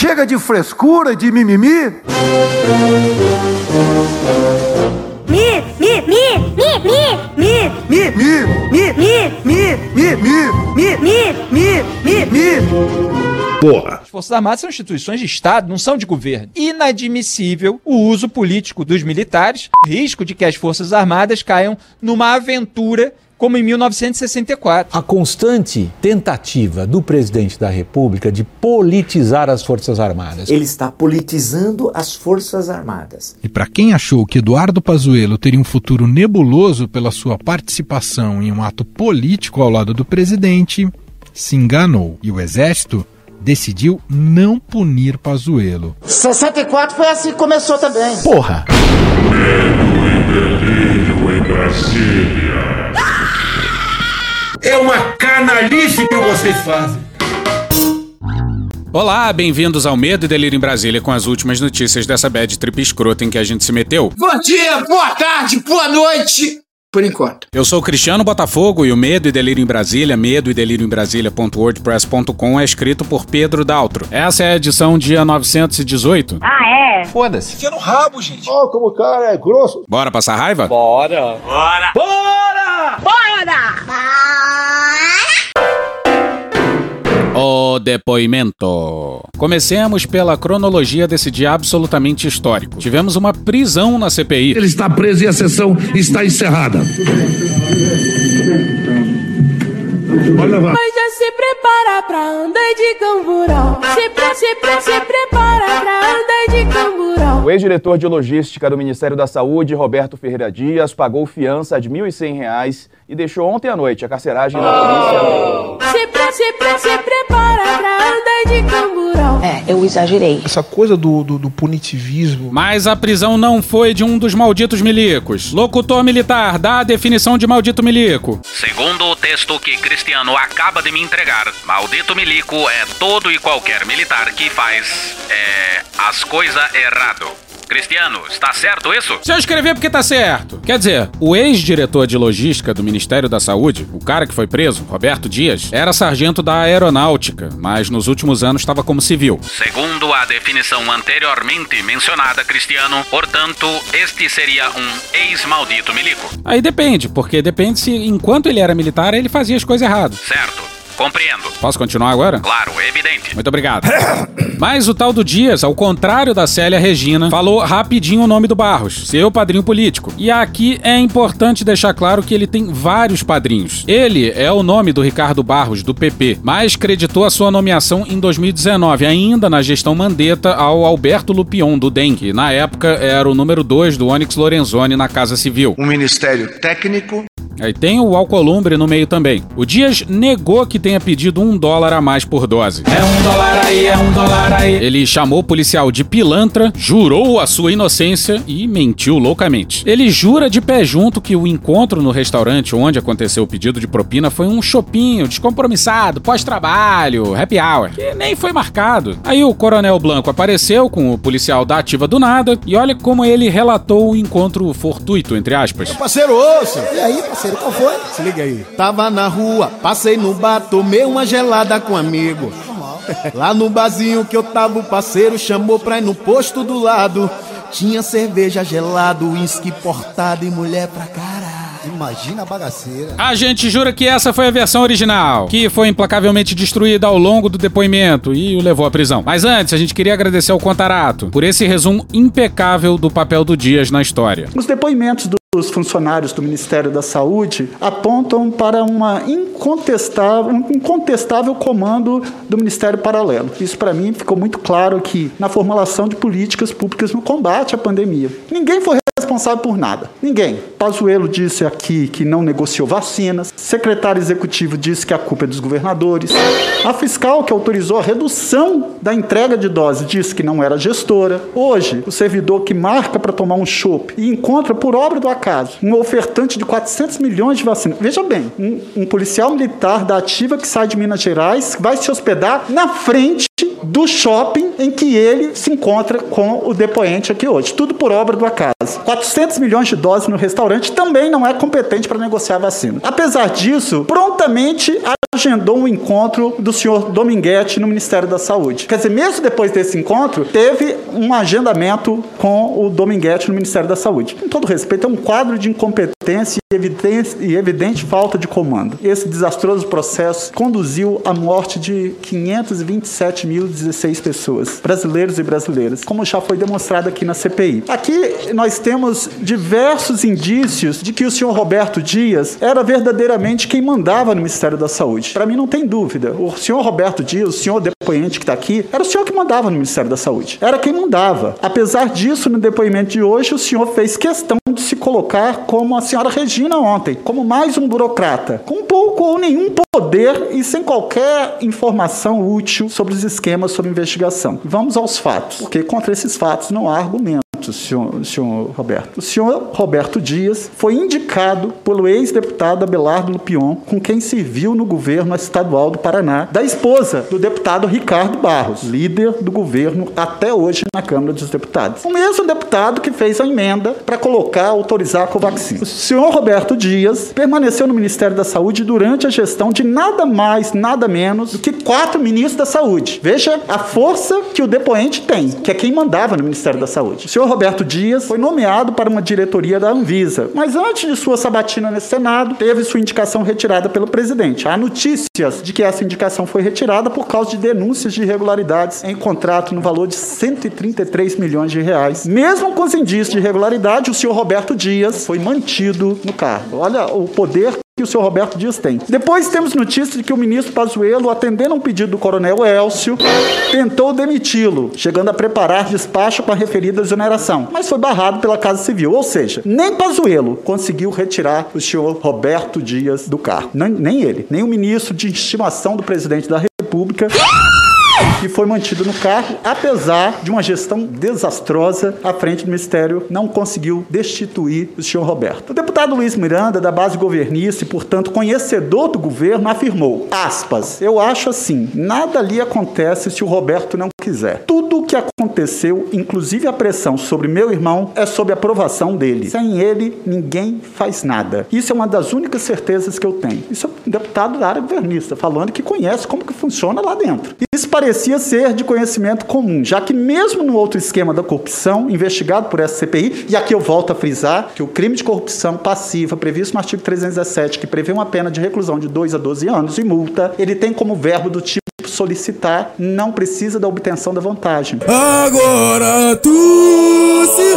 Chega de frescura, de mimimi. Mi, mi, mi, mi, mi, mi, mi, Mi, mi, mi, mi, mi, mi, mi, mi, mi, mi. mi. Porra. As Forças Armadas são instituições de Estado, não são de governo. Inadmissível o uso político dos militares, risco de que as Forças Armadas caiam numa aventura como em 1964. A constante tentativa do presidente da República de politizar as Forças Armadas. Ele está politizando as Forças Armadas. E para quem achou que Eduardo Pazuello teria um futuro nebuloso pela sua participação em um ato político ao lado do presidente, se enganou. E o Exército decidiu não punir Pazuello. 64 foi assim que começou também. Porra! É uma canalice que vocês fazem. Olá, bem-vindos ao Medo e Delírio em Brasília com as últimas notícias dessa bad trip escrota em que a gente se meteu. Bom dia, boa tarde, boa noite. Por enquanto. Eu sou o Cristiano Botafogo e o Medo e Delírio em Brasília, medo e delírio em Brasília.wordpress.com é escrito por Pedro Daltro. Essa é a edição dia 918. Ah, é? Foda-se. Enfia no rabo, gente. Ó, como o cara é grosso. Bora passar raiva? O depoimento. Comecemos pela cronologia desse dia absolutamente histórico. Tivemos uma prisão na CPI. Ele está preso e a sessão está encerrada. Levar. Mas já se prepara pra andar de camburão. Se, pre, se, pre, se prepara pra andar de camburão. O ex-diretor de logística do Ministério da Saúde, Roberto Ferreira Dias, pagou fiança de R$ 1.100 e deixou ontem à noite a carceragem da polícia. Se, pre, se, pre, se prepara pra andar de camburão. É, eu exagerei. Essa coisa do, do, do punitivismo. Mas a prisão não foi de um dos malditos milicos. Locutor militar, dá a definição de maldito milico. Segundo o texto que Cristiano acaba de me entregar, maldito milico é todo e qualquer militar que faz é, as coisas errado. Cristiano, está certo isso? Se eu escrever porque tá certo. Quer dizer, o ex-diretor de logística do Ministério da Saúde, o cara que foi preso, Roberto Dias, era sargento da aeronáutica, mas nos últimos anos estava como civil. Segundo a definição anteriormente mencionada, Cristiano, portanto, este seria um ex-maldito milico. Aí depende, porque depende se enquanto ele era militar ele fazia as coisas erradas. Certo. Compreendo. Posso continuar agora? Claro, evidente. Muito obrigado. Mas o tal do Dias, ao contrário da Célia Regina, falou rapidinho o nome do Barros, seu padrinho político. E aqui é importante deixar claro que ele tem vários padrinhos. Ele é o nome do Ricardo Barros, do PP, mas creditou a sua nomeação em 2019, ainda na gestão Mandetta, ao Alberto Lupion, do DEM, que na época era o número 2 do Onyx Lorenzoni na Casa Civil. Um ministério técnico. Aí tem o Alcolumbre no meio também. O Dias negou que tenha pedido um dólar a mais por dose. É um dólar aí, é um dólar aí. Ele chamou o policial de pilantra, jurou a sua inocência e mentiu loucamente. Ele jura de pé junto que o encontro no restaurante onde aconteceu o pedido de propina foi um chopinho descompromissado, pós-trabalho, happy hour, que nem foi marcado. Aí o Coronel Blanco apareceu com o policial da ativa do nada e olha como ele relatou o encontro fortuito, entre aspas. Parceiro, ouça. E aí, parceiro, qual foi? Se liga aí. Tava na rua, passei no bar, tomei uma gelada com um amigo. Lá no barzinho que eu tava, o parceiro chamou pra ir no posto do lado. Tinha cerveja gelado, uísque portado e mulher pra caralho. Imagina a bagaceira. A gente jura que essa foi a versão original, que foi implacavelmente destruída ao longo do depoimento e o levou à prisão. Mas antes, a gente queria agradecer ao Contarato por esse resumo impecável do papel do Dias na história. Os depoimentos dos funcionários do Ministério da Saúde apontam para uma incontestável, um incontestável comando do Ministério Paralelo. Isso, para mim, ficou muito claro aqui na formulação de políticas públicas no combate à pandemia. Ninguém foi responsável por nada. Ninguém. Pazuello disse aqui que não negociou vacinas. Secretário executivo disse que a culpa é dos governadores. A fiscal que autorizou a redução da entrega de doses disse que não era gestora. Hoje, o servidor que marca para tomar um chopp e encontra por obra do acaso um ofertante de 400 milhões de vacinas. Veja bem, um, um policial militar da ativa que sai de Minas Gerais vai se hospedar na frente do shopping em que ele se encontra com o depoente aqui hoje. Tudo por obra do acaso. 400 milhões de doses no restaurante também não é competente para negociar vacina. Apesar disso, prontamente agendou um encontro do senhor Dominguete no Ministério da Saúde. Quer dizer, mesmo depois desse encontro, teve um agendamento com o Dominguete no Ministério da Saúde. Com todo respeito, é um quadro de incompetência e evidente, e evidente falta de comando. Esse desastroso processo conduziu à morte de 527.016 pessoas, brasileiros e brasileiras, como já foi demonstrado aqui na CPI. Aqui nós temos diversos indícios de que o senhor Roberto Dias era verdadeiramente quem mandava no Ministério da Saúde. Para mim não tem dúvida. O senhor Roberto Dias, o senhor depoente que está aqui, era o senhor que mandava no Ministério da Saúde. Era quem mandava. Apesar disso, no depoimento de hoje, o senhor fez questão de se colocar como a senhora Regina ontem, como mais um burocrata, com pouco ou nenhum poder e sem qualquer informação útil sobre os esquemas sobre investigação. Vamos aos fatos, porque contra esses fatos não há argumento. Senhor, senhor Roberto. O senhor Roberto Dias foi indicado pelo ex-deputado Abelardo Lupion, com quem serviu no governo estadual do Paraná, da esposa do deputado Ricardo Barros, líder do governo até hoje na Câmara dos Deputados. O mesmo deputado que fez a emenda para colocar, autorizar a Covaxin. O senhor Roberto Dias permaneceu no Ministério da Saúde durante a gestão de nada mais, nada menos do que quatro ministros da Saúde. Veja a força que o depoente tem, que é quem mandava no Ministério da Saúde. O senhor Roberto Dias foi nomeado para uma diretoria da Anvisa, mas antes de sua sabatina nesse Senado, teve sua indicação retirada pelo presidente. Há notícias de que essa indicação foi retirada por causa de denúncias de irregularidades em contrato no valor de 133 milhões de reais. Mesmo com os indícios de irregularidade, o senhor Roberto Dias foi mantido no cargo. Olha o poder que o senhor Roberto Dias tem. Depois temos notícia de que o ministro Pazuello, atendendo a um pedido do coronel Elcio, tentou demiti-lo, chegando a preparar despacho para a referida exoneração, mas foi barrado pela Casa Civil. Ou seja, nem Pazuello conseguiu retirar o senhor Roberto Dias do cargo. Nem, nem ele, nem o ministro de estimação do presidente da República e foi mantido no cargo, apesar de uma gestão desastrosa à frente do Ministério, não conseguiu destituir o senhor Roberto. O deputado Luiz Miranda, da base governista e, portanto, conhecedor do governo, afirmou, aspas, eu acho assim, nada ali acontece se o Roberto não quiser. Tudo o que aconteceu, inclusive a pressão sobre meu irmão, é sob aprovação dele. Sem ele, ninguém faz nada. Isso é uma das únicas certezas que eu tenho. Isso é um deputado da área governista, falando que conhece como que funciona lá dentro. Isso parecia ser de conhecimento comum, já que mesmo no outro esquema da corrupção, investigado por essa CPI, e aqui eu volto a frisar que o crime de corrupção passiva, previsto no artigo 317, que prevê uma pena de reclusão de 2 a 12 anos e multa, ele tem como verbo do tipo solicitar, não precisa da obtenção da vantagem. Agora tu se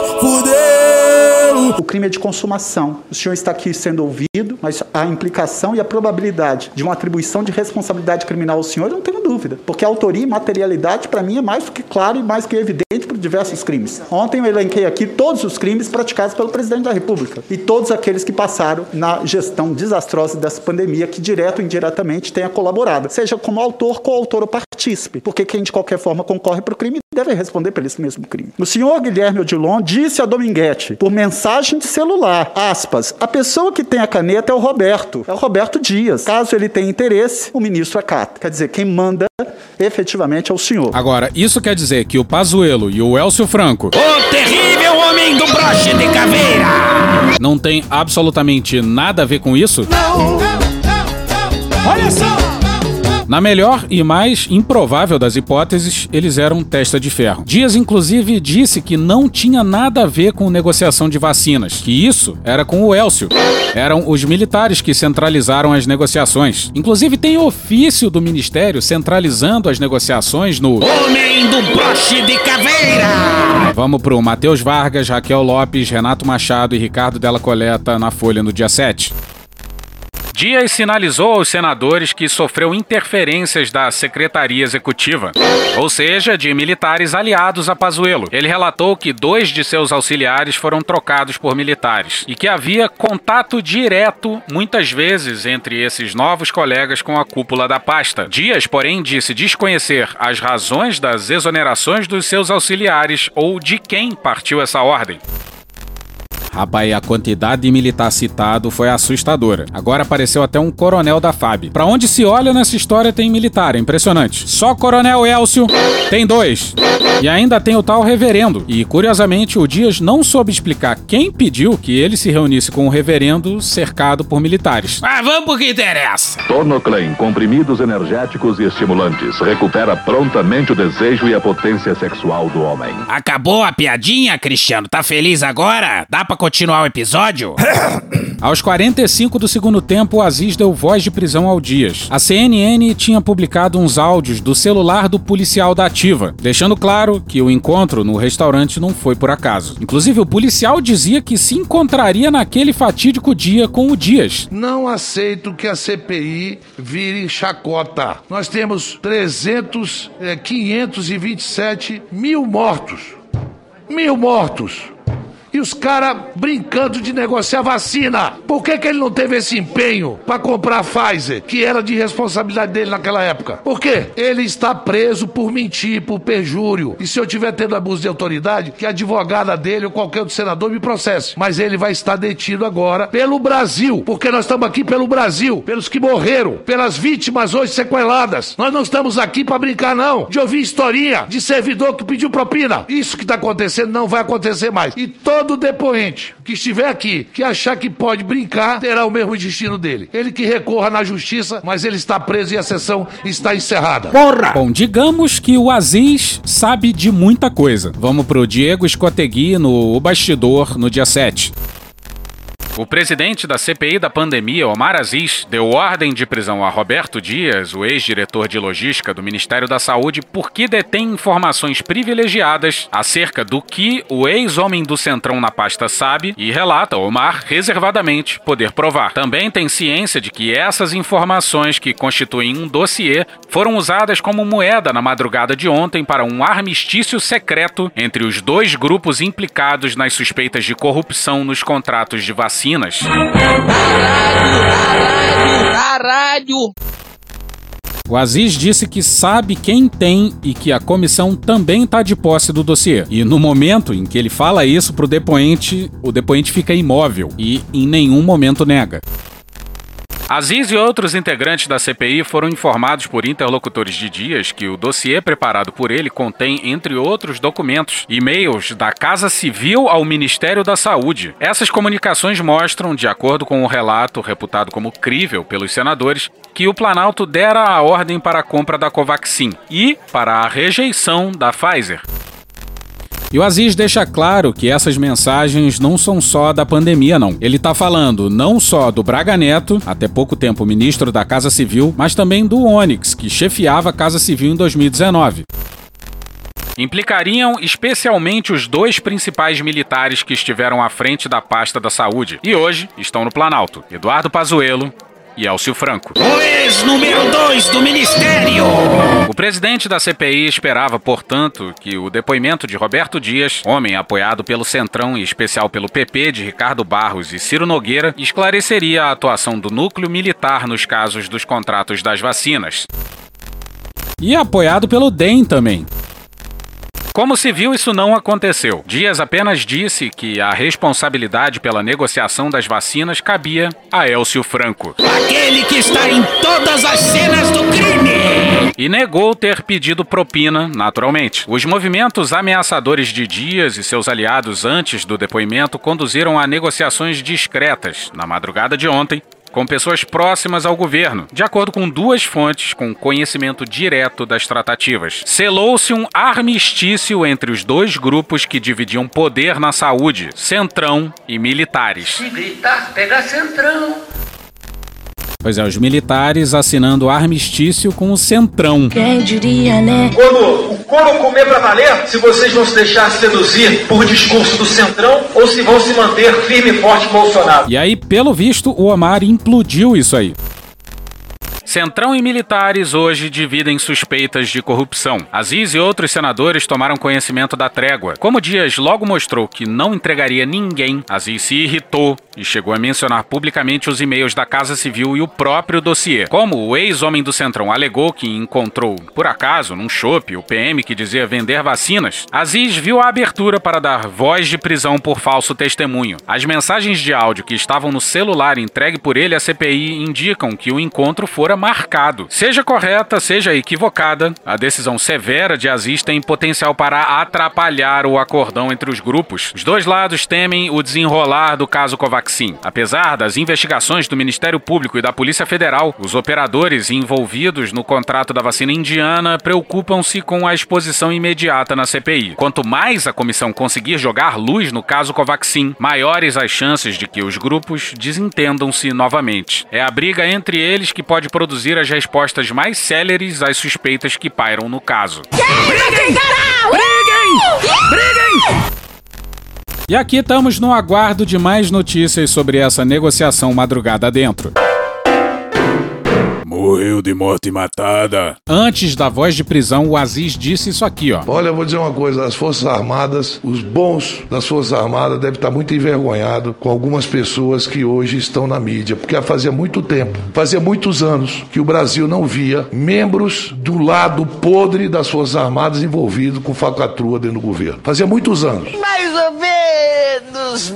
fudeu. O crime é de consumação. O senhor está aqui sendo ouvido, mas a implicação e a probabilidade de uma atribuição de responsabilidade criminal ao senhor, eu não tenho dúvida. Porque a autoria e materialidade, para mim, é mais do que claro e mais que evidente por diversos crimes. Ontem eu elenquei aqui todos os crimes praticados pelo presidente da República e todos aqueles que passaram na gestão desastrosa dessa pandemia, que direto ou indiretamente tenha colaborado, seja como autor, coautor ou partícipe, porque quem de qualquer forma concorre para o crime deve responder por esse mesmo crime. O senhor Guilherme Odilon disse a Dominguete, por mensagem de celular, aspas, a pessoa que tem a caneta é o Roberto, é o Roberto Dias. Caso ele tenha interesse, o ministro acata. Quer dizer, quem manda efetivamente é o senhor. Agora, isso quer dizer que o Pazuello e o Elcio Franco O terrível homem do broche de caveira. não tem absolutamente nada a ver com isso? Olha só. Na melhor e mais improvável das hipóteses, eles eram testa de ferro. Dias, inclusive, disse que não tinha nada a ver com negociação de vacinas, que isso era com o Elcio. Eram os militares que centralizaram as negociações. Inclusive, tem ofício do Ministério centralizando as negociações no Homem do broche de caveira. Vamos pro Matheus Vargas, Raquel Lopes, Renato Machado e Ricardo Della Coleta na Folha no dia 7. Dias sinalizou aos senadores que sofreu interferências da Secretaria Executiva, ou seja, de militares aliados a Pazuello. Ele relatou que dois de seus auxiliares foram trocados por militares e que havia contato direto, muitas vezes, entre esses novos colegas com a cúpula da pasta. Dias, porém, disse desconhecer as razões das exonerações dos seus auxiliares ou de quem partiu essa ordem. Rapaz, a quantidade de militar citado foi assustadora. Agora apareceu até um coronel da FAB. Pra onde se olha nessa história tem militar, é impressionante. Só coronel Elcio tem dois. E ainda tem o tal reverendo. E curiosamente, o Dias não soube explicar quem pediu que ele se reunisse com o reverendo cercado por militares. Ah, vamos pro que interessa. Tornoclen, comprimidos energéticos e estimulantes. Recupera prontamente o desejo e a potência sexual do homem. Acabou a piadinha, Cristiano? Tá feliz agora? Dá pra continuar o episódio? Aos 45 do segundo tempo, o Aziz deu voz de prisão ao Dias. A CNN tinha publicado uns áudios do celular do policial da ativa, deixando claro que o encontro no restaurante não foi por acaso. Inclusive, o policial dizia que se encontraria naquele fatídico dia com o Dias. Não aceito que a CPI vire chacota. Nós temos 300, é, 527 mil mortos. Mil mortos. E os caras brincando de negociar vacina. Por que, que ele não teve esse empenho para comprar a Pfizer, que era de responsabilidade dele naquela época? Por quê? Ele está preso por mentir, por perjúrio. E se eu tiver tendo abuso de autoridade, que a advogada dele ou qualquer outro senador me processe. Mas ele vai estar detido agora pelo Brasil, porque nós estamos aqui pelo Brasil, pelos que morreram, pelas vítimas hoje sequeladas. Nós não estamos aqui para brincar, não, de ouvir historinha de servidor que pediu propina. Isso que está acontecendo não vai acontecer mais. E todo todo depoente que estiver aqui, que achar que pode brincar, terá o mesmo destino dele. Ele que recorra na justiça, mas ele está preso e a sessão está encerrada. Porra! Bom, digamos que o Aziz sabe de muita coisa. Vamos pro Diego Escotegui no Bastidor no dia 7. O presidente da CPI da pandemia, Omar Aziz, deu ordem de prisão a Roberto Dias, o ex-diretor de logística do Ministério da Saúde, porque detém informações privilegiadas acerca do que o ex-homem do Centrão na pasta sabe e relata Omar reservadamente poder provar. Também tem ciência de que essas informações que constituem um dossiê foram usadas como moeda na madrugada de ontem para um armistício secreto entre os dois grupos implicados nas suspeitas de corrupção nos contratos de vacina vacinas. Caralho! O Aziz disse que sabe quem tem e que a comissão também está de posse do dossiê. E no momento em que ele fala isso pro depoente, o depoente fica imóvel e em nenhum momento nega. Aziz e outros integrantes da CPI foram informados por interlocutores de Dias que o dossiê preparado por ele contém, entre outros documentos, e-mails da Casa Civil ao Ministério da Saúde. Essas comunicações mostram, de acordo com o relato reputado como crível pelos senadores, que o Planalto dera a ordem para a compra da Covaxin e para a rejeição da Pfizer. E o Aziz deixa claro que essas mensagens não são só da pandemia, não. Ele tá falando não só do Braga Neto, até pouco tempo ministro da Casa Civil, mas também do Onyx, que chefiava a Casa Civil em 2019 implicariam especialmente os dois principais militares que estiveram à frente da pasta da saúde. E hoje estão no Planalto: Eduardo Pazuello e Elcio Franco. O ex-número 2 do Ministério! O presidente da CPI esperava, portanto, que o depoimento de Roberto Dias, homem apoiado pelo Centrão e especial pelo PP de Ricardo Barros e Ciro Nogueira, esclareceria a atuação do núcleo militar nos casos dos contratos das vacinas. E apoiado pelo DEM também. Como se viu, isso não aconteceu. Dias apenas disse que a responsabilidade pela negociação das vacinas cabia a Elcio Franco. Aquele que está em todas as cenas do crime! E negou ter pedido propina, naturalmente. Os movimentos ameaçadores de Dias e seus aliados antes do depoimento conduziram a negociações discretas na madrugada de ontem com pessoas próximas ao governo, de acordo com duas fontes com conhecimento direto das tratativas. Selou-se um armistício entre os dois grupos que dividiam poder na saúde, Centrão e militares. Se gritar, pega Centrão. Pois é, os militares assinando armistício com o Centrão. Quem diria, né? Quando o couro comer pra valer, se vocês vão se deixar seduzir por discurso do Centrão ou se vão se manter firme e forte Bolsonaro. E aí, pelo visto, o Omar implodiu isso aí. Centrão e militares hoje dividem suspeitas de corrupção. Aziz e outros senadores tomaram conhecimento da trégua. Como Dias logo mostrou que não entregaria ninguém, Aziz se irritou e chegou a mencionar publicamente os e-mails da Casa Civil e o próprio dossiê. Como o ex-homem do Centrão alegou que encontrou, por acaso, num shopping, o PM que dizia vender vacinas, Aziz viu a abertura para dar voz de prisão por falso testemunho. As mensagens de áudio que estavam no celular entregue por ele à CPI indicam que o encontro fora marcado. Seja correta, seja equivocada, a decisão severa de Aziz tem potencial para atrapalhar o acordão entre os grupos. Os dois lados temem o desenrolar do caso Covaxin. Apesar das investigações do Ministério Público e da Polícia Federal, os operadores envolvidos no contrato da vacina indiana preocupam-se com a exposição imediata na CPI. Quanto mais a comissão conseguir jogar luz no caso Covaxin, maiores as chances de que os grupos desentendam-se novamente. É a briga entre eles que pode produzir as respostas mais céleres às suspeitas que pairam no caso. Briguem! Briguem! Briguem! E aqui estamos no aguardo de mais notícias sobre essa negociação madrugada dentro. Morreu de morte matada. Antes da voz de prisão, o Aziz disse isso aqui, ó. Olha, eu vou dizer uma coisa: as Forças Armadas, os bons das Forças Armadas devem estar muito envergonhados com algumas pessoas que hoje estão na mídia, porque fazia muito tempo, fazia muitos anos que o Brasil não via membros do lado podre das Forças Armadas envolvidos com falcatrua dentro do governo. Fazia muitos anos. Mais ou menos,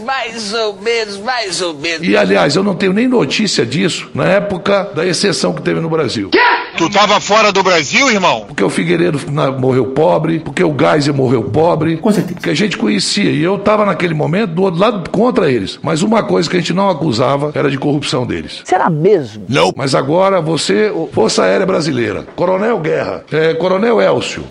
mais ou menos, mais ou menos. E aliás, eu não tenho nem notícia disso na época da exceção que teve no Brasil. Tu tava fora do Brasil, irmão? Porque o Figueiredo morreu pobre, porque o Geiser morreu pobre. Com certeza. Que a gente conhecia. E eu estava naquele momento do outro lado contra eles. Mas uma coisa que a gente não acusava era de corrupção deles. Será mesmo? Não. Mas agora você, Força Aérea Brasileira, Coronel Guerra, é, Coronel Elcio,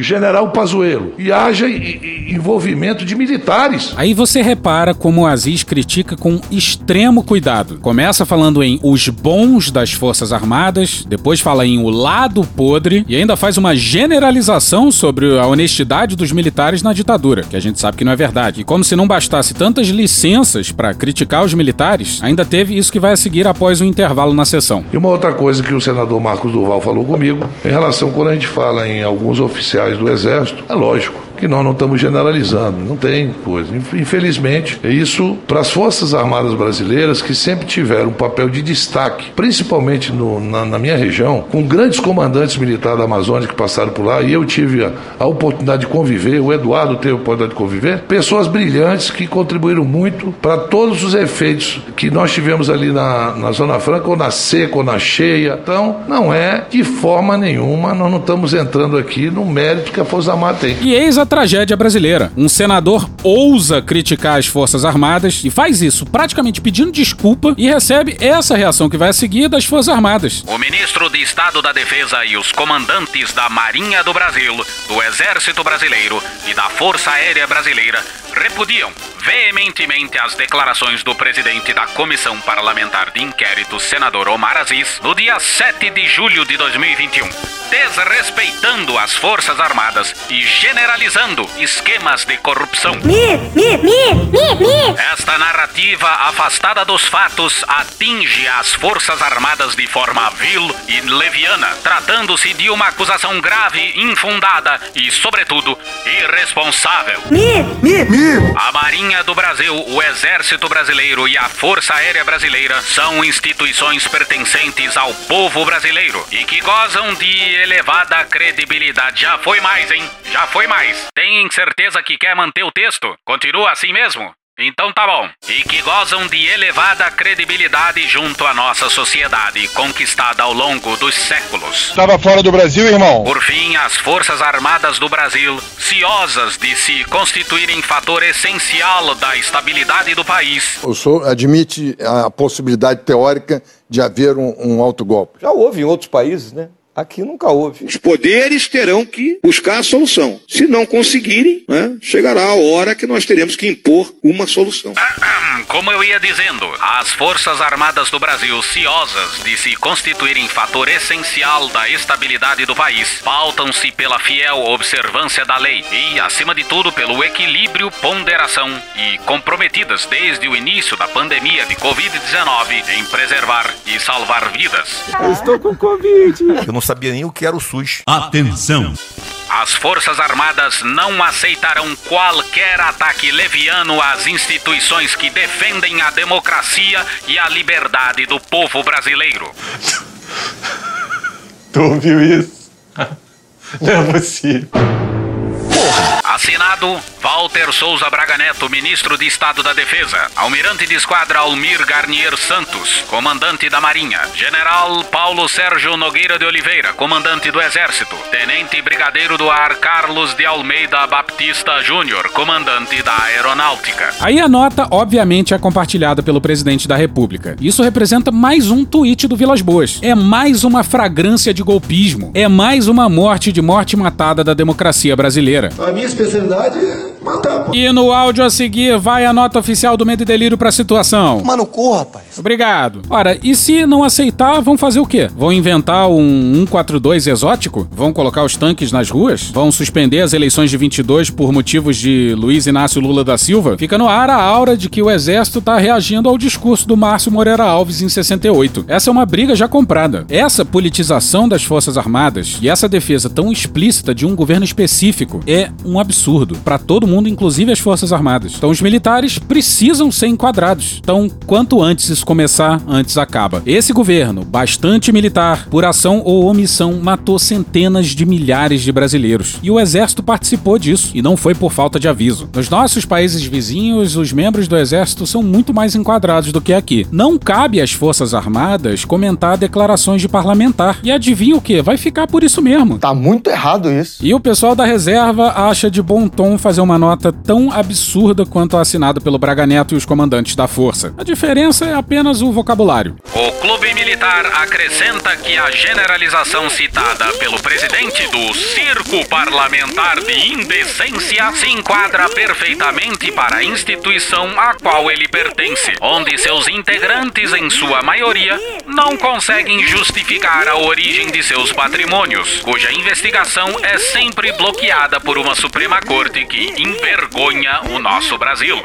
General Pazuello, e haja envolvimento de militares. Aí você repara como o Aziz critica com extremo cuidado. Começa falando em os bons das Forças Armadas, depois fala em o lado podre e ainda faz uma generalização sobre a honestidade dos militares na ditadura, que a gente sabe que não é verdade. E como se não bastasse tantas licenças para criticar os militares, ainda teve isso que vai a seguir após o intervalo na sessão. E uma outra coisa que o senador Marcos Duval falou comigo, em relação quando a gente fala em alguns oficiais do Exército, é lógico que nós não estamos generalizando, não tem coisa. Inf- Infelizmente, é isso para as Forças Armadas Brasileiras que sempre tiveram um papel de destaque, principalmente no- na, na minha região, com grandes comandantes militares da Amazônia que passaram por lá e eu tive a, a oportunidade de conviver, o Eduardo teve a oportunidade de conviver, pessoas brilhantes que contribuíram muito para todos os efeitos que nós tivemos ali na, na Zona Franca, ou na seca, ou na cheia. Então, não é de forma nenhuma, nós não estamos entrando aqui no mérito que a Força Armada tem. E eis a tragédia brasileira. Um senador ousa criticar as Forças Armadas e faz isso praticamente pedindo desculpa e recebe essa reação que vai a seguir das Forças Armadas. O ministro de Estado da Defesa e os comandantes da Marinha do Brasil, do Exército Brasileiro e da Força Aérea Brasileira repudiam veementemente as declarações do presidente da Comissão Parlamentar de Inquérito, senador Omar Aziz, no dia 7 de julho de 2021, desrespeitando as Forças Armadas e generalizando esquemas de corrupção. Mi, mi, mi, mi, mi. Esta narrativa afastada dos fatos atinge as Forças Armadas de forma vil e leviana, tratando-se de uma acusação grave, infundada e, sobretudo, irresponsável. Mi, mi, mi. A Marinha do Brasil, o Exército Brasileiro e a Força Aérea Brasileira são instituições pertencentes ao povo brasileiro e que gozam de elevada credibilidade. Já foi mais, hein? Já foi mais. Tem certeza que quer manter o texto? Continua assim mesmo? Então tá bom. E que gozam de elevada credibilidade junto à nossa sociedade, conquistada ao longo dos séculos. Tava fora do Brasil, irmão? Por fim, as Forças Armadas do Brasil, ciosas de se constituírem fator essencial da estabilidade do país, O senhor admite a possibilidade teórica de haver um, um autogolpe? Já houve em outros países, né? Aqui nunca houve. Os poderes terão que buscar a solução. Se não conseguirem, né, chegará a hora que nós teremos que impor uma solução. Como eu ia dizendo, as Forças Armadas do Brasil, ciosas de se constituírem fator essencial da estabilidade do país, pautam-se pela fiel observância da lei e, acima de tudo, pelo equilíbrio, ponderação e comprometidas desde o início da pandemia de Covid-19 em preservar e salvar vidas. Eu estou com Covid. Eu não sabia nem o que era o SUS. Atenção! As Forças Armadas não aceitarão qualquer ataque leviano às instituições que defendem a democracia e a liberdade do povo brasileiro. Tu ouviu isso? Não é possível. Assinado Walter Souza Braga Neto, ministro de Estado da Defesa. Almirante de Esquadra Almir Garnier Santos, comandante da Marinha. General Paulo Sérgio Nogueira de Oliveira, comandante do Exército. Tenente Brigadeiro do Ar Carlos de Almeida Baptista Júnior, comandante da Aeronáutica. Aí a nota, obviamente, é compartilhada pelo presidente da República. Isso representa mais um tweet do Vilas Boas. É mais uma fragrância de golpismo. É mais uma morte de morte matada da democracia brasileira. A minha especialidade é pô. E no áudio a seguir vai a nota oficial do Medo e Delírio pra situação. Mano, corra, rapaz. Obrigado. Ora, e se não aceitar, vão fazer o quê? Vão inventar um 142 exótico? Vão colocar os tanques nas ruas? Vão suspender as eleições de 22 por motivos de Luiz Inácio Lula da Silva? Fica no ar a aura de que o exército tá reagindo ao discurso do Márcio Moreira Alves em 68. Essa é uma briga já comprada. Essa politização das Forças Armadas e essa defesa tão explícita de um governo específico é um absurdo para todo mundo, inclusive as Forças Armadas. Então os militares precisam ser enquadrados. Então, quanto antes isso começar, antes acaba. Esse governo, bastante militar, por ação ou omissão, matou centenas de milhares de brasileiros. E o exército participou disso, e não foi por falta de aviso. Nos nossos países vizinhos, os membros do exército são muito mais enquadrados do que aqui. Não cabe às Forças Armadas comentar declarações de parlamentar. E adivinha o que? Vai ficar por isso mesmo. Tá muito errado isso. E o pessoal da reserva acha de bom tom fazer uma nota tão absurda quanto a assinada pelo Braga Neto e os comandantes da força. A diferença é apenas o vocabulário. O Clube Militar acrescenta que a generalização citada pelo presidente do Circo Parlamentar de Indecência se enquadra perfeitamente para a instituição a qual ele pertence, onde seus integrantes, em sua maioria, não conseguem justificar a origem de seus patrimônios, cuja investigação é sempre bloqueada por uma Suprema Corte que envergonha o nosso Brasil.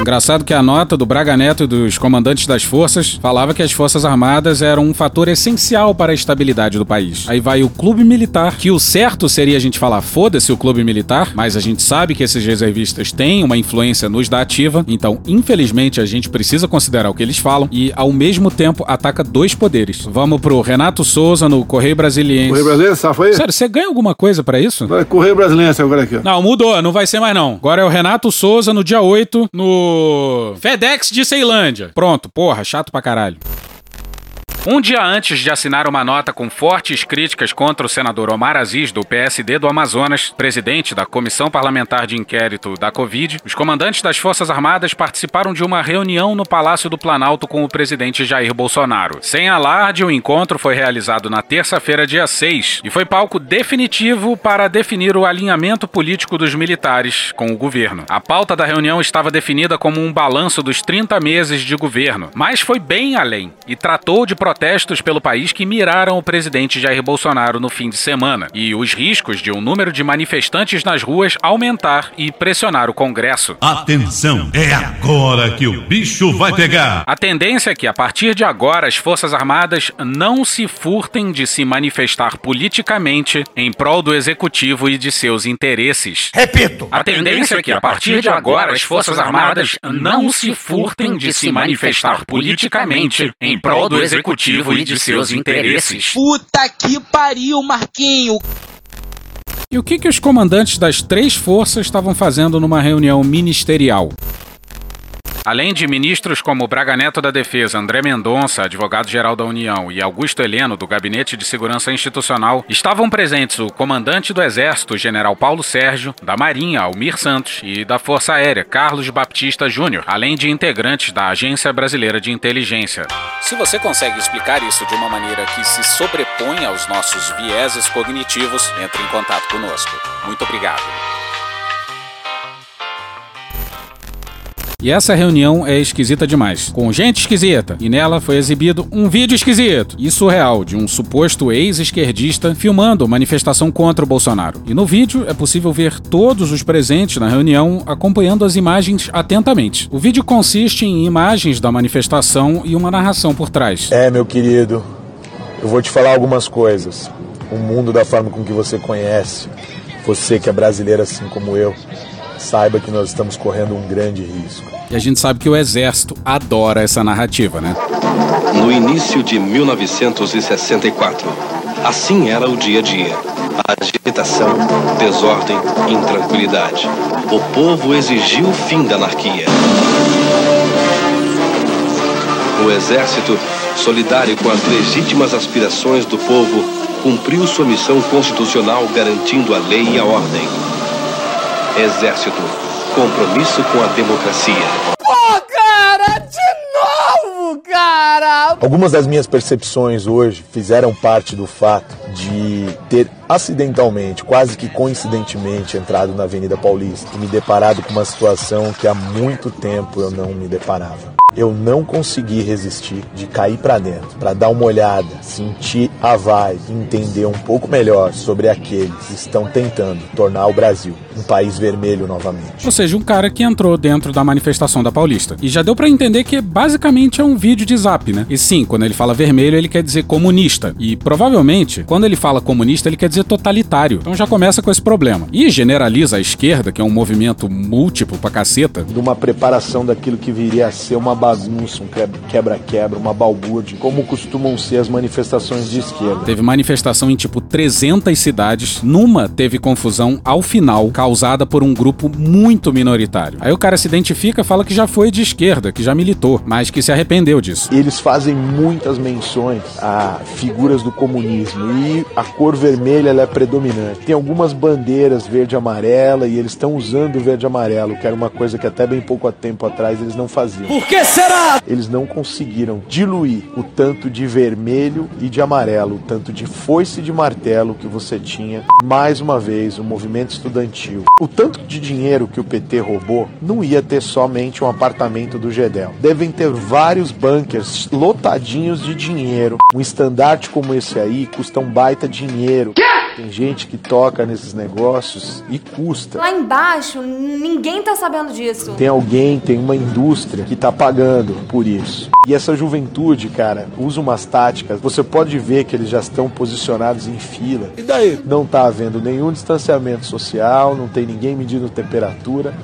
Engraçado que a nota do Braga Neto e dos comandantes das forças falava que as Forças Armadas eram um fator essencial para a estabilidade do país. Aí vai o Clube Militar, que o certo seria a gente falar foda-se o Clube Militar, mas a gente sabe que esses reservistas têm uma influência nos da ativa, então infelizmente a gente precisa considerar o que eles falam e ao mesmo tempo ataca dois poderes. Vamos pro Renato Souza no Correio Brasiliense. Correio Brasileiro, safa aí? Sério, você ganha alguma coisa pra isso? Vai Correio Brasileiro agora aqui, ó. Não, mudou, não vai ser mais não. Agora é o Renato Souza no dia 8 no FedEx de Ceilândia. Pronto, porra, chato pra caralho. Um dia antes de assinar uma nota com fortes críticas contra o senador Omar Aziz, do PSD do Amazonas, presidente da Comissão Parlamentar de Inquérito da Covid, os comandantes das Forças Armadas participaram de uma reunião no Palácio do Planalto com o presidente Jair Bolsonaro. Sem alarde, o encontro foi realizado na terça-feira, dia 6, e foi palco definitivo para definir o alinhamento político dos militares com o governo. A pauta da reunião estava definida como um balanço dos 30 meses de governo, mas foi bem além e tratou de protestos pelo país que miraram o presidente Jair Bolsonaro no fim de semana e os riscos de um número de manifestantes nas ruas aumentar e pressionar o Congresso. Atenção, é agora que o bicho vai pegar. A tendência é que, a partir de agora, as Forças Armadas não se furtem de se manifestar politicamente em prol do Executivo e de seus interesses. Repito, A tendência é que, a partir de agora, as Forças Armadas não se furtem de se manifestar politicamente em prol do Executivo e de seus interesses. Puta que pariu, Marquinho. E o que, que os comandantes das três forças estavam fazendo numa reunião ministerial? Além de ministros como Braga Neto da Defesa, André Mendonça, advogado-geral da União, e Augusto Heleno, do Gabinete de Segurança Institucional, estavam presentes o comandante do Exército, general Paulo Sérgio, da Marinha, Almir Santos, e da Força Aérea, Carlos Baptista Júnior, além de integrantes da Agência Brasileira de Inteligência. Se você consegue explicar isso de uma maneira que se sobrepõe aos nossos vieses cognitivos, entre em contato conosco. Muito obrigado. E essa reunião é esquisita demais, com gente esquisita, e nela foi exibido um vídeo esquisito e surreal de um suposto ex-esquerdista filmando manifestação contra o Bolsonaro. E no vídeo é possível ver todos os presentes na reunião acompanhando as imagens atentamente. O vídeo consiste em imagens da manifestação e uma narração por trás. É, meu querido, eu vou te falar algumas coisas. O mundo da forma com que você conhece, você que é brasileiro assim como eu, saiba que nós estamos correndo um grande risco. E a gente sabe que o exército adora essa narrativa, né? No início de 1964, assim era o dia a dia. Agitação, desordem, intranquilidade. O povo exigiu o fim da anarquia. O exército, solidário com as legítimas aspirações do povo, cumpriu sua missão constitucional garantindo a lei e a ordem. Exército, compromisso com a democracia. Pô, cara, de novo, cara! Algumas das minhas percepções hoje fizeram parte do fato de ter acidentalmente, quase que coincidentemente, entrado na Avenida Paulista e me deparado com uma situação que há muito tempo eu não me deparava. Eu não consegui resistir de cair para dentro, para dar uma olhada, sentir a vibe, entender um pouco melhor sobre aqueles que estão tentando tornar o Brasil um país vermelho novamente. Ou seja, um cara que entrou dentro da manifestação da Paulista. E já deu para entender que basicamente é um vídeo de zap, né? E sim, quando ele fala vermelho, ele quer dizer comunista. E provavelmente, quando ele fala comunista, ele quer dizer totalitário. Então já começa com esse problema. E generaliza a esquerda, que é um movimento múltiplo pra caceta. De uma preparação daquilo que viria a ser uma bagunça, um quebra-quebra, uma balbúrdia, como costumam ser as manifestações de esquerda. Teve manifestação em tipo 300 cidades. Numa teve confusão ao final, causada por um grupo muito minoritário. Aí o cara se identifica, fala que já foi de esquerda, que já militou, mas que se arrependeu disso. Eles fazem muitas menções a figuras do comunismo e a cor vermelha ela é predominante. Tem algumas bandeiras verde e amarela e eles estão usando o verde e amarelo, que era uma coisa que até bem pouco tempo atrás eles não faziam. Por que será? Eles não conseguiram diluir o tanto de vermelho e de amarelo, o tanto de foice e de martelo que você tinha. Mais uma vez, o movimento estudantil. O tanto de dinheiro que o PT roubou não ia ter somente um apartamento do Gedel. Devem ter vários bunkers lotadinhos de dinheiro. Um estandarte como esse aí custa um baita dinheiro. Tem gente que toca nesses negócios e custa. Lá embaixo, ninguém tá sabendo disso. Tem alguém, tem uma indústria que tá pagando por isso. E essa juventude, cara, usa umas táticas. Você pode ver que eles já estão posicionados em fila. E daí? Não tá havendo nenhum distanciamento social, não tem ninguém medindo temperatura.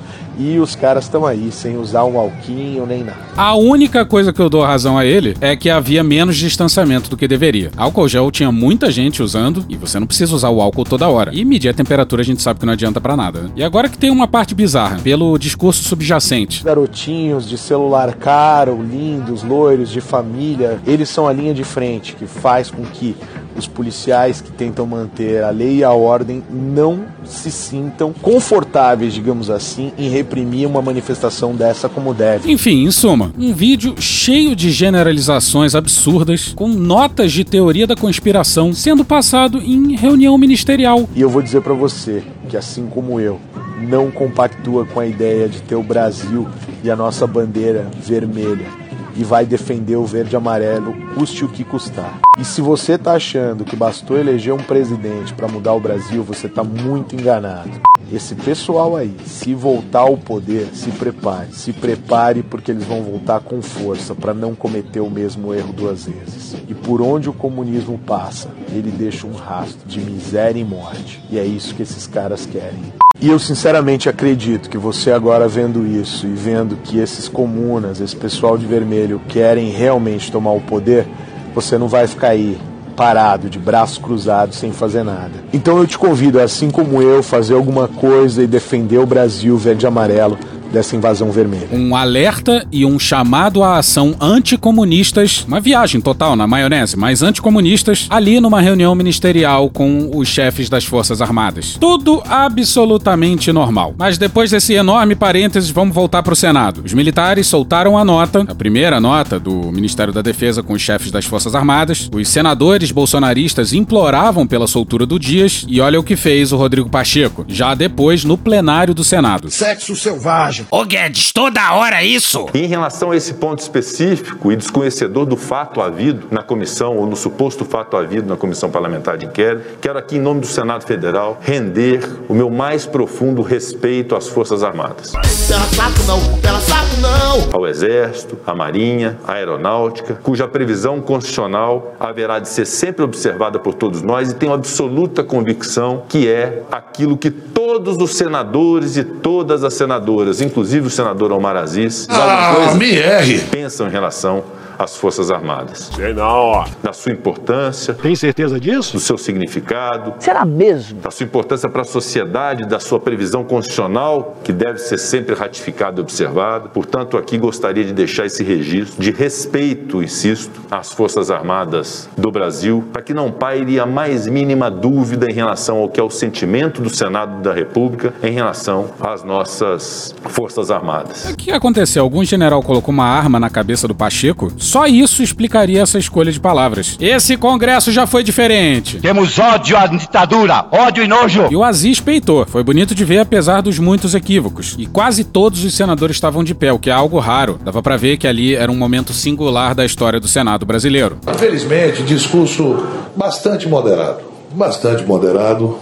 E os caras estão aí, sem usar um alquinho nem nada. A única coisa que eu dou razão a ele é que havia menos distanciamento do que deveria. Álcool gel tinha muita gente usando e você não precisa usar o álcool toda hora. E medir a temperatura a gente sabe que não adianta para nada. Né? E agora que tem uma parte bizarra, pelo discurso subjacente. Garotinhos de celular caro, lindos, loiros, de família, eles são a linha de frente que faz com que os policiais que tentam manter a lei e a ordem não se sintam confortáveis, digamos assim, em reprimir uma manifestação dessa como deve. Enfim, em suma, um vídeo cheio de generalizações absurdas, com notas de teoria da conspiração sendo passado em reunião ministerial. E eu vou dizer para você que assim como eu, não compactua com a ideia de ter o Brasil e a nossa bandeira vermelha e vai defender o verde amarelo, custe o que custar. E se você tá achando que bastou eleger um presidente para mudar o Brasil, você tá muito enganado. Esse pessoal aí, se voltar ao poder, se prepare. Se prepare porque eles vão voltar com força para não cometer o mesmo erro duas vezes. E por onde o comunismo passa, ele deixa um rastro de miséria e morte. E é isso que esses caras querem. E eu sinceramente acredito que você agora vendo isso e vendo que esses comunas, esse pessoal de vermelho querem realmente tomar o poder, você não vai ficar aí parado, de braços cruzados, sem fazer nada. Então eu te convido, assim como eu, fazer alguma coisa e defender o Brasil verde e amarelo dessa invasão vermelha. Um alerta e um chamado à ação anticomunistas, uma viagem total na maionese, mas anticomunistas, ali numa reunião ministerial com os chefes das Forças Armadas. Tudo absolutamente normal. Mas depois desse enorme parênteses, vamos voltar para o Senado. Os militares soltaram a nota, a primeira nota do Ministério da Defesa com os chefes das Forças Armadas. Os senadores bolsonaristas imploravam pela soltura do Dias e olha o que fez o Rodrigo Pacheco, já depois no plenário do Senado. Sexo selvagem. Ô Guedes, toda hora isso! Em relação a esse ponto específico e desconhecedor do fato havido na comissão ou no suposto fato havido na comissão parlamentar de inquérito, quero aqui, em nome do Senado Federal, render o meu mais profundo respeito às Forças Armadas. Pela saco não, pela saco não. Ao Exército, à Marinha, à Aeronáutica, cuja previsão constitucional haverá de ser sempre observada por todos nós e tenho absoluta convicção que é aquilo que todos os senadores e todas as senadoras, inclusive o senador Omar Aziz, Ah, me erre. pensam em relação às Forças Armadas. Sei não. Da sua importância. Tem certeza disso? Do seu significado. Será mesmo? Da sua importância para a sociedade, da sua previsão constitucional, que deve ser sempre ratificada e observada. Portanto, aqui gostaria de deixar esse registro de respeito, insisto, às Forças Armadas do Brasil, para que não paire a mais mínima dúvida em relação ao que é o sentimento do Senado da República em relação às nossas Forças Armadas. O que aconteceu? Algum general colocou uma arma na cabeça do Pacheco? Só isso explicaria essa escolha de palavras. Esse congresso já foi diferente. Temos ódio à ditadura, ódio e nojo. E o Aziz peitou. Foi bonito de ver, apesar dos muitos equívocos. E quase todos os senadores estavam de pé, o que é algo raro. Dava pra ver que ali era um momento singular da história do Senado brasileiro. Infelizmente, discurso bastante moderado. Bastante moderado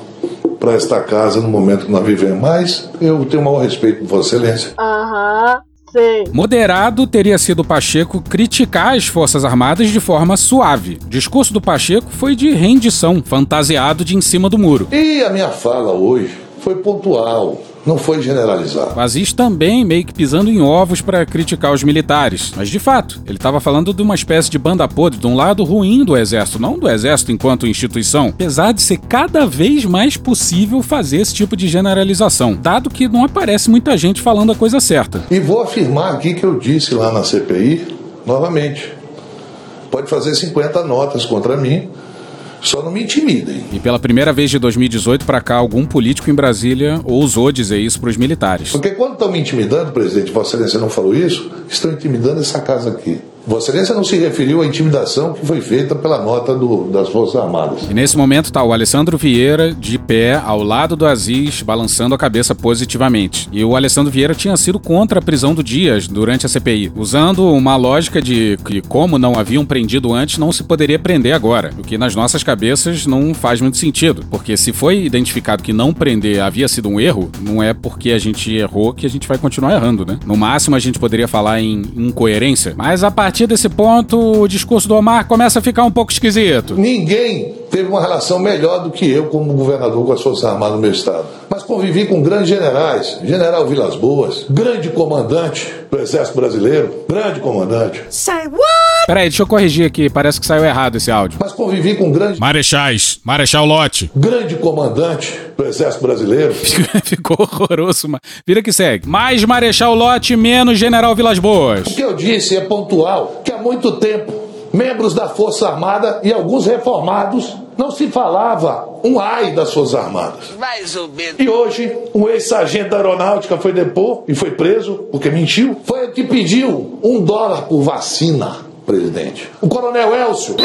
para esta casa no momento que nós vivemos. Mas eu tenho o maior respeito por Vossa Excelência. Aham, sei. Moderado teria sido Pacheco criticar as Forças Armadas de forma suave. O discurso do Pacheco foi de rendição, fantasiado de em cima do muro. E a minha fala hoje foi pontual, não foi generalizada. O Aziz também meio que pisando em ovos para criticar os militares. Mas de fato, ele estava falando de uma espécie de banda podre, de um lado ruim do exército, não do exército enquanto instituição. Apesar de ser cada vez mais possível fazer esse tipo de generalização, dado que não aparece muita gente falando a coisa certa. E vou afirmar aqui que eu disse lá na CPI, novamente. Pode fazer 50 notas contra mim, só não me intimidem. E pela primeira vez de 2018 para cá, algum político em Brasília ousou dizer isso para os militares. Porque quando estão me intimidando, presidente, Vossa Excelência não falou isso, estão intimidando essa casa aqui. Vossa Excelência não se referiu à intimidação que foi feita pela nota do- das Forças Armadas. E nesse momento tá o Alessandro Vieira de pé ao lado do Aziz, balançando a cabeça positivamente. E o Alessandro Vieira tinha sido contra a prisão do Dias durante a CPI, usando uma lógica de que, como não haviam prendido antes, não se poderia prender agora. O que nas nossas cabeças não faz muito sentido. Porque se foi identificado que não prender havia sido um erro, não é porque a gente errou que a gente vai continuar errando, né? No máximo a gente poderia falar em incoerência. Mas a partir desse ponto, o discurso do Omar começa a ficar um pouco esquisito. Ninguém teve uma relação melhor do que eu como governador com as Forças Armadas do meu estado. Mas convivi com grandes generais, General Vilas Boas, grande comandante do Exército Brasileiro, grande comandante. Say what? Peraí, deixa eu corrigir aqui, parece que saiu errado esse áudio. Mas convivi com grande, Marechais, Marechal Lote. grande comandante do Exército Brasileiro. Ficou horroroso, mas vira que segue. Mais Marechal Lote, menos General Vilas Boas. O que eu disse é pontual, que há muito tempo membros da Força Armada e alguns reformados não se falava um ai das Forças Armadas. Mais ou menos. E hoje, um ex-sargento da aeronáutica foi depor e foi preso porque mentiu. Foi o que pediu um dólar por vacina, presidente. O coronel Elcio,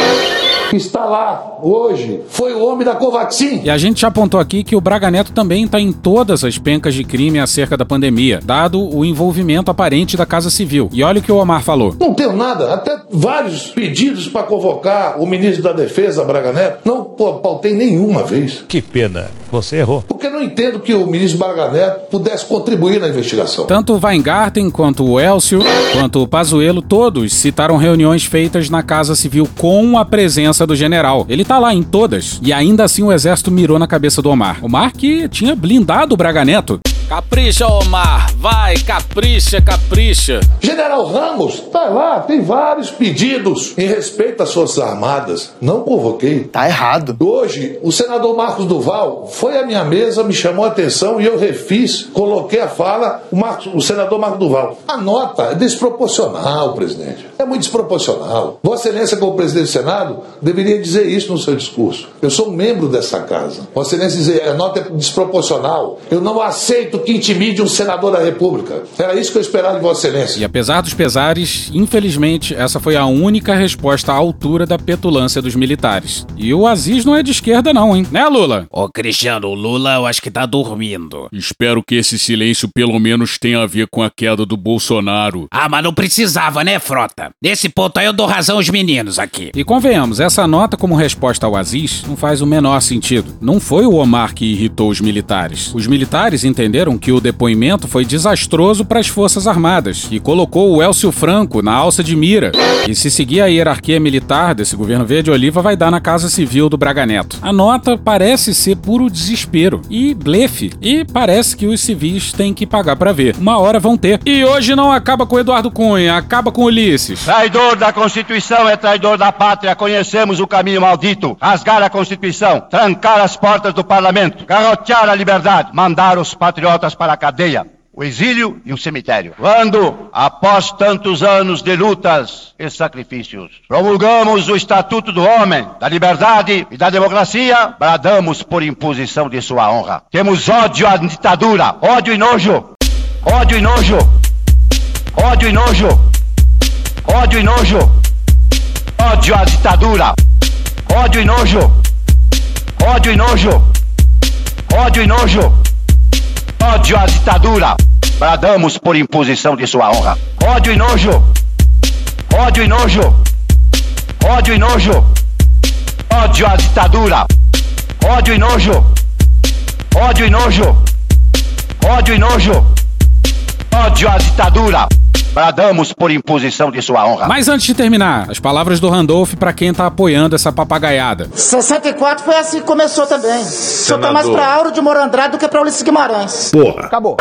que está lá hoje, foi o homem da Covaxin. E a gente já apontou aqui que o Braga Neto também está em todas as pencas de crime acerca da pandemia, dado o envolvimento aparente da Casa Civil. E olha o que o Omar falou. Não tenho nada, até vários pedidos para convocar o ministro da Defesa, Braga Neto. Não pautei nenhuma vez. Que pena, você errou. Porque não entendo que o ministro Braga Neto pudesse contribuir na investigação. Tanto o Weingarten quanto o Elcio, quanto o Pazuello, todos citaram reuniões feitas na Casa Civil com a presença do general. Ele tá lá em todas. E ainda assim o exército mirou na cabeça do Omar. Omar que tinha blindado o Braga Neto. Capricha, Omar. Vai, capricha, capricha. General Ramos, tá lá, tem vários pedidos em respeito às Forças Armadas. Não convoquei. Tá errado. Hoje, o senador Marcos Duval foi à minha mesa, me chamou a atenção e eu refiz, coloquei a fala, o, Marcos, o senador Marcos Duval. A nota é desproporcional, presidente. É muito desproporcional. Vossa Excelência, como presidente do Senado, deveria dizer isso no seu discurso. Eu sou um membro dessa casa. Vossa Excelência dizer, a nota é desproporcional. Eu não aceito que intimide um senador da República. Era isso que eu esperava de Vossa Excelência. E apesar dos pesares, infelizmente, essa foi a única resposta à altura da petulância dos militares. E o Aziz não é de esquerda, não, hein? Né, Lula? Ô, Cristiano, o Lula eu acho que tá dormindo. Espero que esse silêncio pelo menos tenha a ver com a queda do Bolsonaro. Ah, mas não precisava, né, Frota? Nesse ponto aí eu dou razão aos meninos aqui. E convenhamos, essa nota como resposta ao Aziz não faz o menor sentido. Não foi o Omar que irritou os militares. Os militares entenderam que o depoimento foi desastroso para as Forças Armadas e colocou o Elcio Franco na alça de mira. E se seguir a hierarquia militar desse governo verde oliva, vai dar na Casa Civil do Braga Neto. A nota parece ser puro desespero e blefe. E parece que os civis têm que pagar para ver. Uma hora vão ter. E hoje não acaba com Eduardo Cunha, acaba com Ulisses. Traidor da Constituição é traidor da pátria. Conhecemos o caminho maldito. Rasgar a Constituição, trancar as portas do parlamento, garrotear a liberdade, mandar os patriotas para a cadeia. O exílio e o cemitério. Quando, após tantos anos de lutas e sacrifícios, promulgamos o Estatuto do Homem, da Liberdade e da Democracia, bradamos por imposição de sua honra. Temos ódio à ditadura, ódio e nojo, ódio e nojo, ódio e nojo, ódio e nojo, ódio à ditadura, ódio e nojo, ódio e nojo, ódio e nojo, ódio à ditadura. Bradamos por imposição de sua honra. Ódio e nojo, ódio e nojo, ódio e nojo, ódio à ditadura, ódio e nojo, ódio e nojo, ódio e nojo, ódio à ditadura. Bradamos por imposição de sua honra. Mas antes de terminar, as palavras do Randolph para quem tá apoiando essa papagaiada. 64 foi assim que começou também. O senhor tá mais pra Auro de Morandrade do que pra Ulisses Guimarães. Porra. Acabou.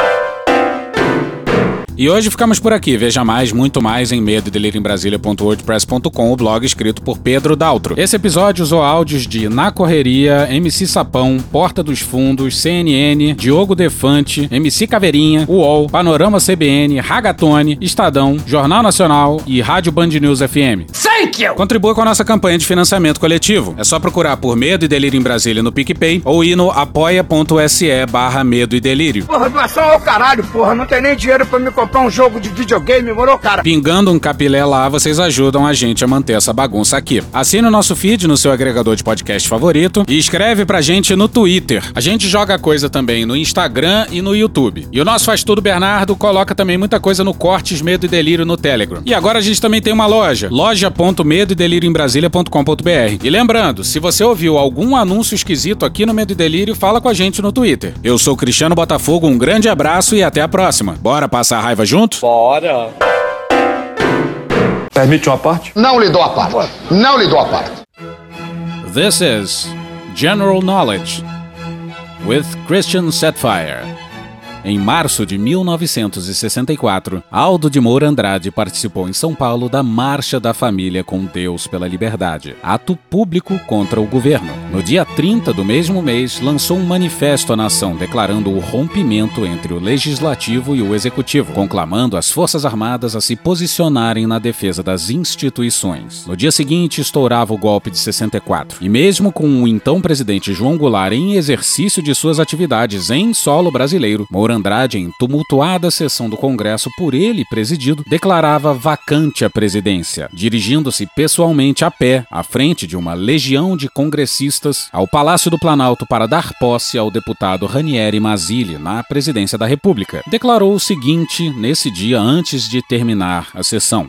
E hoje ficamos por aqui. Veja mais, muito mais em medo em Brasília.wordpress.com, o blog escrito por Pedro Daltro. Esse episódio usou áudios de Na Correria, MC Sapão, Porta dos Fundos, CNN, Diogo Defante, MC Caveirinha, UOL, Panorama CBN, Ragatone, Estadão, Jornal Nacional e Rádio Band News FM. Thank you! Contribua com a nossa campanha de financiamento coletivo. É só procurar por Medo e Delírio em Brasília no PicPay ou ir no apoia.se barra Medo e Delírio. Porra, doação ao caralho, porra. Não tem nem dinheiro pra me comprar um jogo de videogame, morou, cara? Pingando um capilé lá, vocês ajudam a gente a manter essa bagunça aqui. Assine o nosso feed no seu agregador de podcast favorito e escreve pra gente no Twitter. A gente joga coisa também no Instagram e no YouTube. E o nosso Faz Tudo Bernardo coloca também muita coisa no Cortes Medo e Delírio no Telegram. E agora a gente também tem uma loja, loja.medo e delírio em. E lembrando, se você ouviu algum anúncio esquisito aqui no Medo e Delírio, fala com a gente no Twitter. Eu sou Cristiano Botafogo, um grande abraço e até a próxima. Bora passar a raiva junto? Bora. Permite uma parte? Não lhe dou a parte. Não lhe dou a parte. This is General Knowledge with Christian Setfire. Em março de 1964, Aldo de Moura Andrade participou em São Paulo da Marcha da Família com Deus pela Liberdade, ato público contra o governo. No dia 30 do mesmo mês, lançou um manifesto à nação declarando o rompimento entre o legislativo e o executivo, conclamando as Forças Armadas a se posicionarem na defesa das instituições. No dia seguinte, estourava o golpe de 64, e mesmo com o então presidente João Goulart em exercício de suas atividades em solo brasileiro, Moura Andrade, em tumultuada sessão do Congresso por ele presidido, declarava vacante a presidência, dirigindo-se pessoalmente a pé, à frente de uma legião de congressistas, ao Palácio do Planalto para dar posse ao deputado Ranieri Mazzilli na presidência da República. Declarou o seguinte nesse dia antes de terminar a sessão.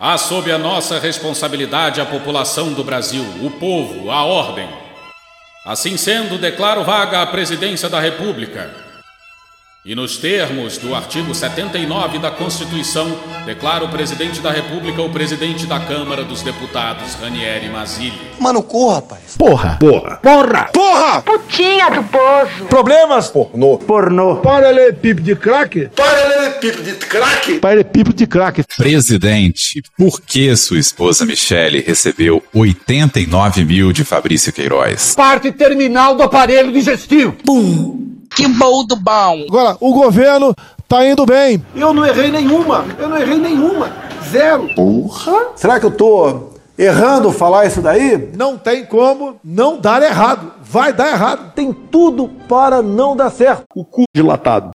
Há sob a nossa responsabilidade a população do Brasil, o povo, a ordem. Assim sendo, declaro vaga a presidência da República E nos termos do artigo 79 da Constituição, declara o presidente da República o presidente da Câmara dos Deputados, Ranieri Mazzilli. Mano, corra, rapaz. Porra. Porra. Porra. Porra! Putinha do poço. Problemas? Pornô. Pornô. Paralelepípedo de crack? Paralelepípedo de crack? Paralelepípedo de crack. Presidente, por que sua esposa Michele recebeu 89 mil de Fabrício Queiroz? Parte terminal do aparelho digestivo. Pum. Que bom do bom. Agora, o governo tá indo bem. Eu não errei nenhuma. Eu não errei nenhuma. Zero. Porra. Será que eu tô errando falar isso daí? Não tem como não dar errado. Vai dar errado. Tem tudo para não dar certo. O cu dilatado.